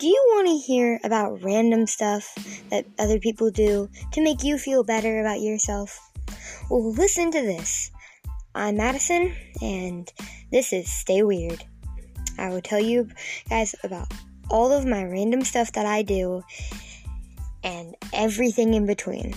Do you want to hear about random stuff that other people do to make you feel better about yourself? Well, listen to this. I'm Madison, and this is Stay Weird. I will tell you guys about all of my random stuff that I do and everything in between.